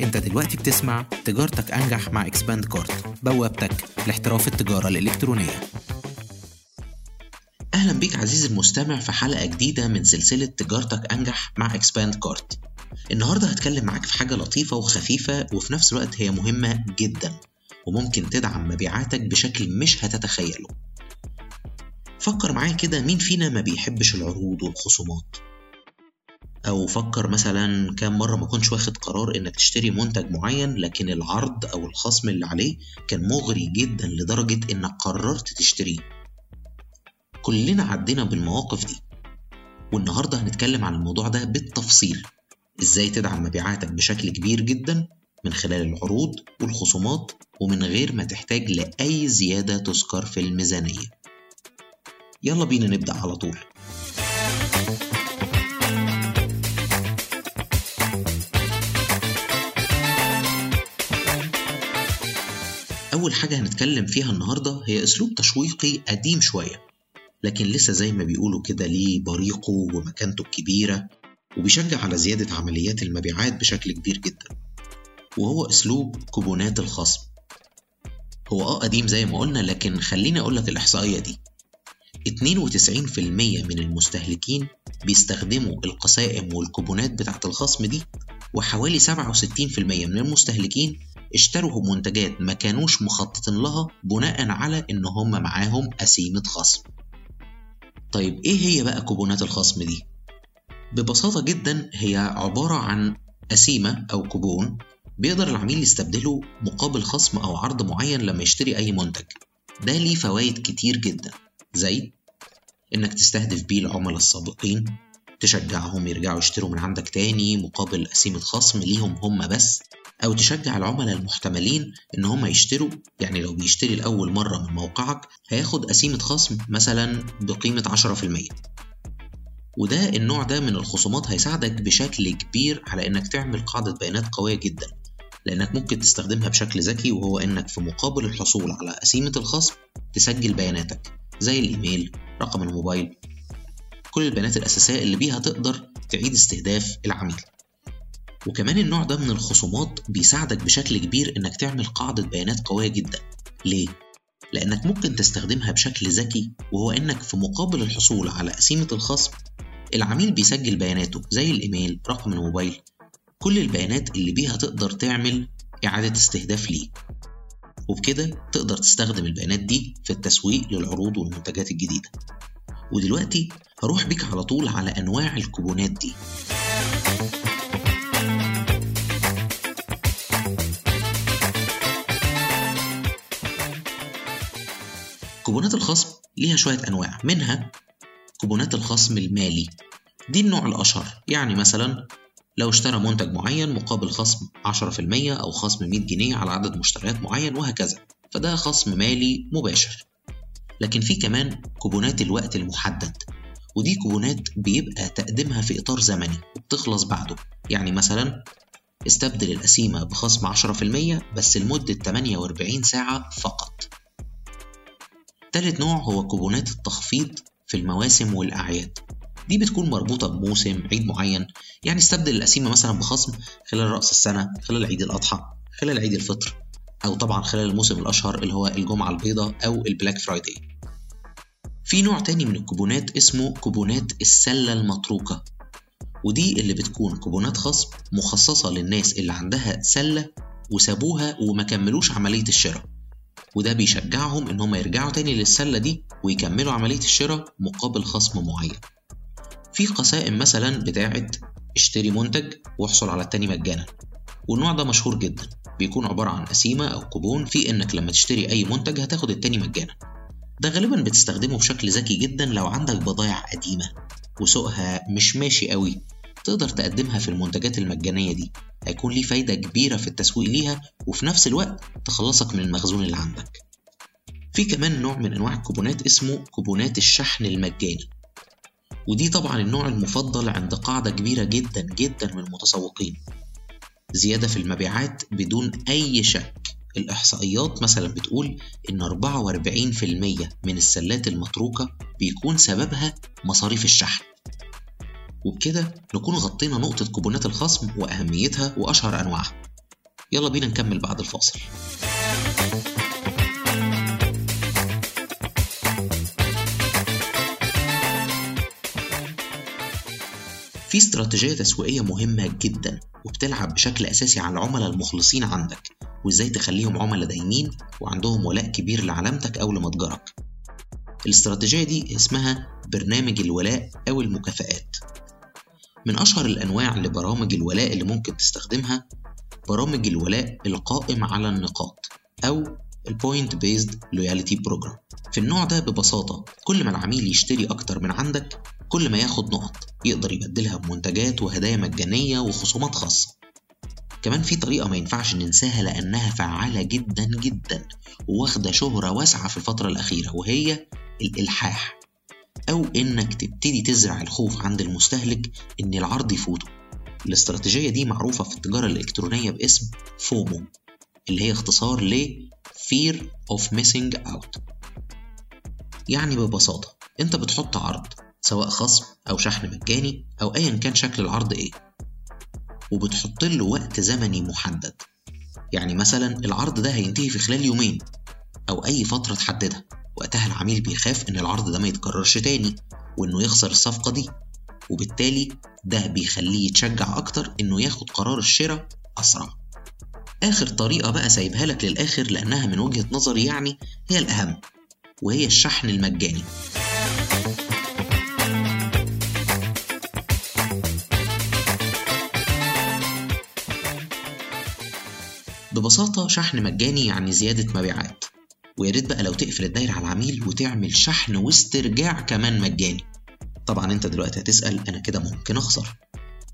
انت دلوقتي بتسمع تجارتك انجح مع اكسباند كارت بوابتك لاحتراف التجارة الإلكترونية. أهلا بيك عزيزي المستمع في حلقة جديدة من سلسلة تجارتك انجح مع اكسباند كارت النهاردة هتكلم معاك في حاجة لطيفة وخفيفة وفي نفس الوقت هي مهمة جدا وممكن تدعم مبيعاتك بشكل مش هتتخيله. فكر معايا كده مين فينا ما بيحبش العروض والخصومات. أو فكر مثلا كام مرة ما كنتش واخد قرار إنك تشتري منتج معين لكن العرض أو الخصم اللي عليه كان مغري جدا لدرجة إنك قررت تشتريه. كلنا عدينا بالمواقف دي. والنهاردة هنتكلم عن الموضوع ده بالتفصيل. إزاي تدعم مبيعاتك بشكل كبير جدا من خلال العروض والخصومات ومن غير ما تحتاج لأي زيادة تذكر في الميزانية. يلا بينا نبدأ على طول. أول حاجة هنتكلم فيها النهاردة هي أسلوب تشويقي قديم شوية لكن لسه زي ما بيقولوا كده ليه بريقه ومكانته الكبيرة وبيشجع على زيادة عمليات المبيعات بشكل كبير جدا. وهو أسلوب كوبونات الخصم. هو آه قديم زي ما قلنا لكن خليني أقول لك الإحصائية دي. 92% من المستهلكين بيستخدموا القسائم والكوبونات بتاعة الخصم دي وحوالي 67% من المستهلكين اشتروا منتجات ما كانوش مخططين لها بناء على إن هم معاهم قسيمة خصم. طيب إيه هي بقى كوبونات الخصم دي؟ ببساطة جدا هي عبارة عن قسيمة أو كوبون بيقدر العميل يستبدله مقابل خصم أو عرض معين لما يشتري أي منتج. ده ليه فوائد كتير جدا. زي إنك تستهدف بيه العملاء السابقين تشجعهم يرجعوا يشتروا من عندك تاني مقابل قسيمة خصم ليهم هم بس. أو تشجع العملاء المحتملين إن هم يشتروا يعني لو بيشتري لأول مرة من موقعك هياخد قسيمة خصم مثلا بقيمة 10% وده النوع ده من الخصومات هيساعدك بشكل كبير على إنك تعمل قاعدة بيانات قوية جدا لأنك ممكن تستخدمها بشكل ذكي وهو إنك في مقابل الحصول على قسيمة الخصم تسجل بياناتك زي الإيميل رقم الموبايل كل البيانات الأساسية اللي بيها تقدر تعيد استهداف العميل. وكمان النوع ده من الخصومات بيساعدك بشكل كبير إنك تعمل قاعدة بيانات قوية جدا. ليه؟ لأنك ممكن تستخدمها بشكل ذكي وهو إنك في مقابل الحصول على قسيمة الخصم العميل بيسجل بياناته زي الإيميل رقم الموبايل. كل البيانات اللي بيها تقدر تعمل إعادة استهداف ليه. وبكده تقدر تستخدم البيانات دي في التسويق للعروض والمنتجات الجديدة. ودلوقتي هروح بيك على طول على أنواع الكوبونات دي. كوبونات الخصم ليها شوية أنواع منها كوبونات الخصم المالي. دي النوع الأشهر يعني مثلا لو اشترى منتج معين مقابل خصم 10% أو خصم 100 جنيه على عدد مشتريات معين وهكذا فده خصم مالي مباشر. لكن في كمان كوبونات الوقت المحدد ودي كوبونات بيبقى تقديمها في إطار زمني وبتخلص بعده. يعني مثلا استبدل القسيمة بخصم 10% بس لمدة 48 ساعة فقط. تالت نوع هو كوبونات التخفيض في المواسم والأعياد. دي بتكون مربوطة بموسم عيد معين. يعني استبدل القسيمة مثلا بخصم خلال رأس السنة خلال عيد الأضحى خلال عيد الفطر أو طبعا خلال الموسم الأشهر اللي هو الجمعة البيضاء أو ال Black Friday. في نوع تاني من الكوبونات اسمه كوبونات السلة المتروكة. ودي اللي بتكون كوبونات خصم مخصصة للناس اللي عندها سلة وسابوها وما كملوش عملية الشراء. وده بيشجعهم إن هم يرجعوا تاني للسلة دي ويكملوا عملية الشراء مقابل خصم معين. في قسائم مثلا بتاعة اشتري منتج واحصل على التاني مجانا. والنوع ده مشهور جدا. بيكون عبارة عن قسيمة أو كوبون في إنك لما تشتري أي منتج هتاخد التاني مجانا. ده غالبا بتستخدمه بشكل ذكي جدا لو عندك بضايع قديمة وسوقها مش ماشي قوي تقدر تقدمها في المنتجات المجانية دي. هيكون ليه فايدة كبيرة في التسويق ليها وفي نفس الوقت تخلصك من المخزون اللي عندك. في كمان نوع من أنواع الكوبونات اسمه كوبونات الشحن المجاني. ودي طبعا النوع المفضل عند قاعدة كبيرة جدا جدا من المتسوقين. زيادة في المبيعات بدون أي شك. الإحصائيات مثلا بتقول إن 44% من السلات المتروكة بيكون سببها مصاريف الشحن. وبكده نكون غطينا نقطة كوبونات الخصم وأهميتها وأشهر أنواعها. يلا بينا نكمل بعد الفاصل. في استراتيجية تسويقية مهمة جدا وبتلعب بشكل أساسي على العملاء المخلصين عندك وإزاي تخليهم عملاء دايمين وعندهم ولاء كبير لعلامتك أو لمتجرك. الاستراتيجية دي اسمها برنامج الولاء أو المكافآت. من أشهر الأنواع لبرامج الولاء اللي ممكن تستخدمها برامج الولاء القائم على النقاط أو ال point based loyalty program في النوع ده ببساطة كل ما العميل يشتري أكتر من عندك كل ما ياخد نقط يقدر يبدلها بمنتجات وهدايا مجانية وخصومات خاصة. كمان في طريقة ما ينفعش ننساها لأنها فعالة جدا جدا وواخدة شهرة واسعة في الفترة الأخيرة وهي الإلحاح. أو إنك تبتدي تزرع الخوف عند المستهلك إن العرض يفوته. الاستراتيجية دي معروفة في التجارة الإلكترونية باسم فومو اللي هي اختصار ل Fear of Missing Out. يعني ببساطة أنت بتحط عرض سواء خصم أو شحن مجاني أو أيا كان شكل العرض إيه وبتحط له وقت زمني محدد. يعني مثلا العرض ده هينتهي في خلال يومين أو أي فترة تحددها. وقتها العميل بيخاف إن العرض ده ما يتكررش تاني وإنه يخسر الصفقة دي. وبالتالي ده بيخليه يتشجع أكتر إنه ياخد قرار الشراء أسرع. آخر طريقة بقى سايبها لك للآخر لأنها من وجهة نظري يعني هي الأهم وهي الشحن المجاني. ببساطة شحن مجاني يعني زيادة مبيعات. ويا ريت بقى لو تقفل الدايرة على العميل وتعمل شحن واسترجاع كمان مجاني. طبعا أنت دلوقتي هتسأل أنا كده ممكن أخسر.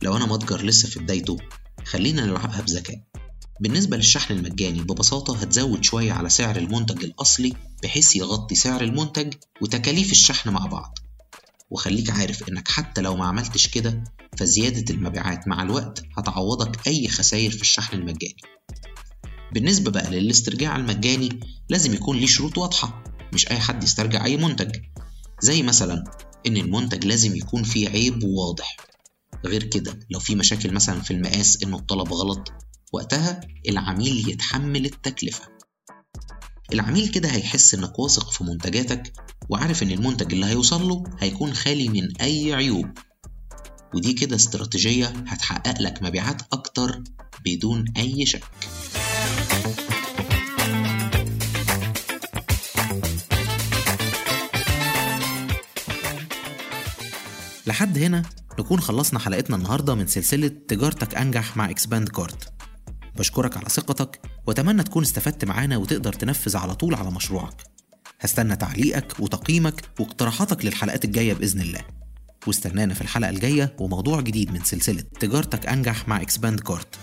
لو أنا متجر لسه في بدايته خلينا نلعبها بذكاء بالنسبة للشحن المجاني ببساطة هتزود شوية على سعر المنتج الأصلي بحيث يغطي سعر المنتج وتكاليف الشحن مع بعض. وخليك عارف إنك حتى لو ما عملتش كده فزيادة المبيعات مع الوقت هتعوضك أي خسائر في الشحن المجاني. بالنسبة بقى للاسترجاع المجاني لازم يكون ليه شروط واضحة مش أي حد يسترجع أي منتج. زي مثلا إن المنتج لازم يكون فيه عيب واضح غير كده لو في مشاكل مثلا في المقاس إنه الطلب غلط وقتها العميل يتحمل التكلفة. العميل كده هيحس إنك واثق في منتجاتك وعارف إن المنتج اللي هيوصل له هيكون خالي من أي عيوب. ودي كده استراتيجية هتحقق لك مبيعات أكتر بدون أي شك. لحد هنا نكون خلصنا حلقتنا النهارده من سلسلة تجارتك أنجح مع إكسباند كارت بشكرك على ثقتك وأتمنى تكون استفدت معانا وتقدر تنفذ على طول على مشروعك. هستنى تعليقك وتقييمك واقتراحاتك للحلقات الجاية بإذن الله. واستنانا في الحلقة الجاية وموضوع جديد من سلسلة تجارتك أنجح مع إكسباند كارت